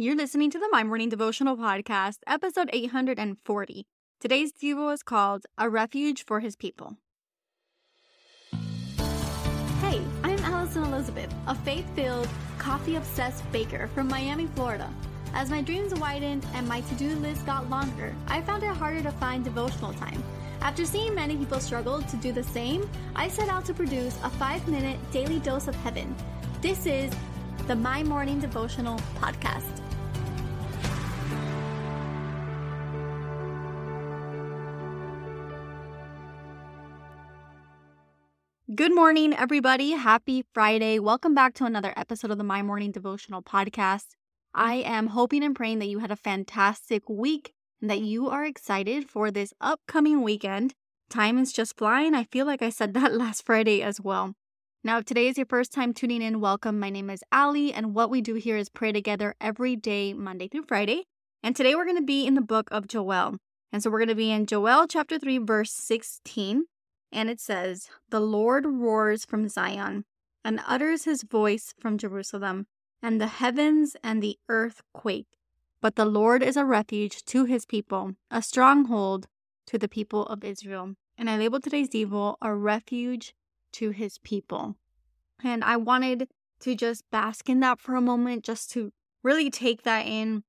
You're listening to the My Morning Devotional Podcast, episode 840. Today's devo is called A Refuge for His People. Hey, I'm Alison Elizabeth, a faith filled, coffee obsessed baker from Miami, Florida. As my dreams widened and my to do list got longer, I found it harder to find devotional time. After seeing many people struggle to do the same, I set out to produce a five minute daily dose of heaven. This is the My Morning Devotional Podcast. Good morning, everybody. Happy Friday. Welcome back to another episode of the My Morning Devotional Podcast. I am hoping and praying that you had a fantastic week and that you are excited for this upcoming weekend. Time is just flying. I feel like I said that last Friday as well. Now, if today is your first time tuning in, welcome. My name is Ali, and what we do here is pray together every day, Monday through Friday. And today we're going to be in the book of Joel. And so we're going to be in Joel chapter 3, verse 16. And it says, The Lord roars from Zion and utters his voice from Jerusalem, and the heavens and the earth quake. But the Lord is a refuge to his people, a stronghold to the people of Israel. And I labeled today's Devo a refuge to his people. And I wanted to just bask in that for a moment, just to really take that in.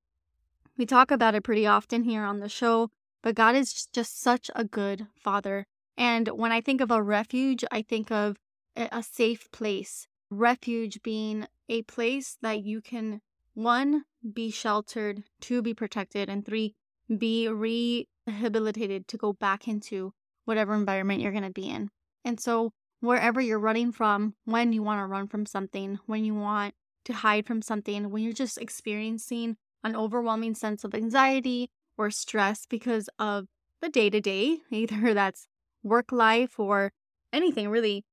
We talk about it pretty often here on the show, but God is just such a good father. And when I think of a refuge, I think of a safe place. Refuge being a place that you can, one, be sheltered, two, be protected, and three, be rehabilitated to go back into whatever environment you're going to be in. And so, wherever you're running from, when you want to run from something, when you want to hide from something, when you're just experiencing an overwhelming sense of anxiety or stress because of the day to day, either that's work life or anything really.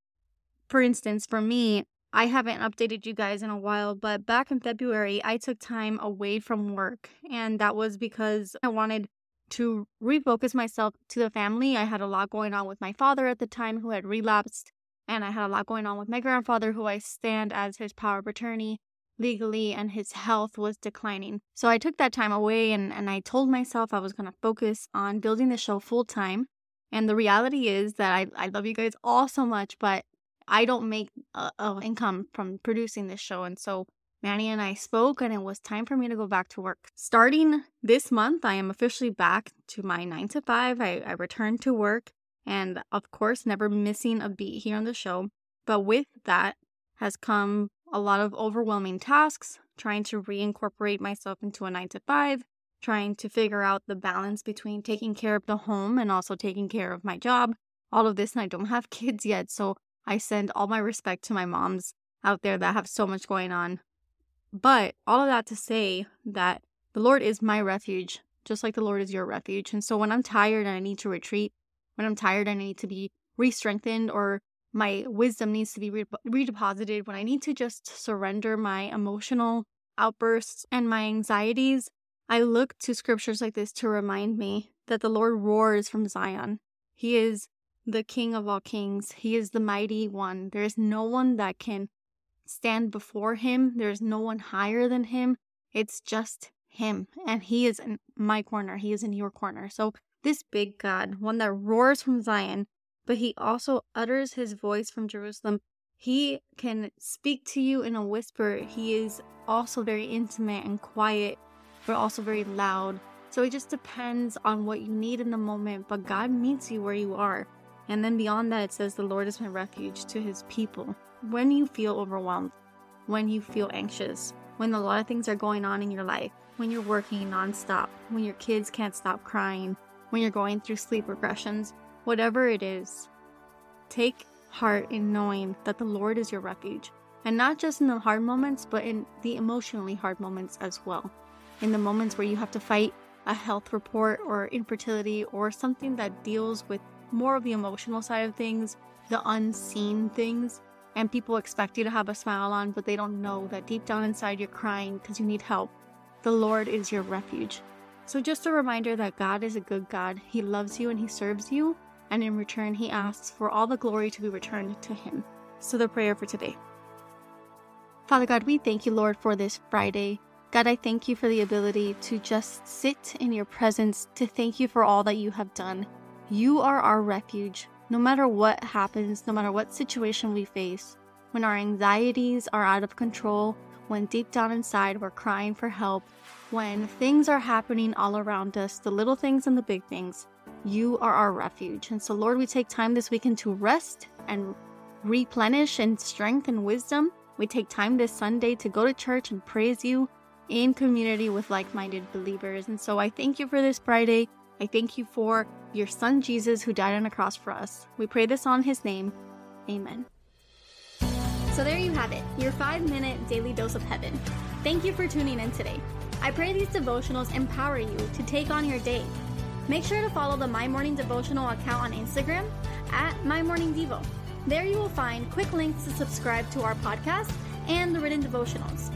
For instance, for me, I haven't updated you guys in a while, but back in February, I took time away from work. And that was because I wanted to refocus myself to the family. I had a lot going on with my father at the time who had relapsed, and I had a lot going on with my grandfather who I stand as his power of attorney legally, and his health was declining. So I took that time away and, and I told myself I was going to focus on building the show full time and the reality is that I, I love you guys all so much, but I don't make a, a income from producing this show. And so Manny and I spoke, and it was time for me to go back to work. Starting this month, I am officially back to my nine to five. I, I returned to work, and of course, never missing a beat here on the show. But with that has come a lot of overwhelming tasks, trying to reincorporate myself into a nine to five, trying to figure out the balance between taking care of the home and also taking care of my job. All of this, and I don't have kids yet. So I send all my respect to my moms out there that have so much going on. But all of that to say that the Lord is my refuge, just like the Lord is your refuge. And so when I'm tired and I need to retreat, when I'm tired and I need to be re strengthened or my wisdom needs to be re- redeposited, when I need to just surrender my emotional outbursts and my anxieties, I look to scriptures like this to remind me that the Lord roars from Zion. He is the King of all kings, He is the mighty one. There is no one that can stand before Him, there is no one higher than Him. It's just Him, and He is in my corner, He is in your corner. So, this big God, one that roars from Zion, but He also utters His voice from Jerusalem. He can speak to you in a whisper. He is also very intimate and quiet but also very loud. So it just depends on what you need in the moment, but God meets you where you are. And then beyond that, it says, The Lord is my refuge to his people. When you feel overwhelmed, when you feel anxious, when a lot of things are going on in your life, when you're working nonstop, when your kids can't stop crying, when you're going through sleep regressions, whatever it is, take heart in knowing that the Lord is your refuge. And not just in the hard moments, but in the emotionally hard moments as well in the moments where you have to fight a health report or infertility or something that deals with more of the emotional side of things, the unseen things, and people expect you to have a smile on, but they don't know that deep down inside you're crying because you need help. The Lord is your refuge. So, just a reminder that God is a good God. He loves you and He serves you, and in return, He asks for all the glory to be returned to Him. So, the prayer for today Father God, we thank you, Lord, for this Friday. God, I thank you for the ability to just sit in your presence, to thank you for all that you have done. You are our refuge. No matter what happens, no matter what situation we face, when our anxieties are out of control, when deep down inside we're crying for help, when things are happening all around us, the little things and the big things, you are our refuge. And so, Lord, we take time this weekend to rest and replenish in strength and wisdom. We take time this Sunday to go to church and praise you in community with like minded believers. And so I thank you for this Friday. I thank you for your son Jesus who died on a cross for us. We pray this on his name. Amen. So there you have it, your five minute daily dose of heaven. Thank you for tuning in today. I pray these devotionals empower you to take on your day. Make sure to follow the My Morning Devotional account on Instagram at My Morning Devo. There you will find quick links to subscribe to our podcast and the written devotionals.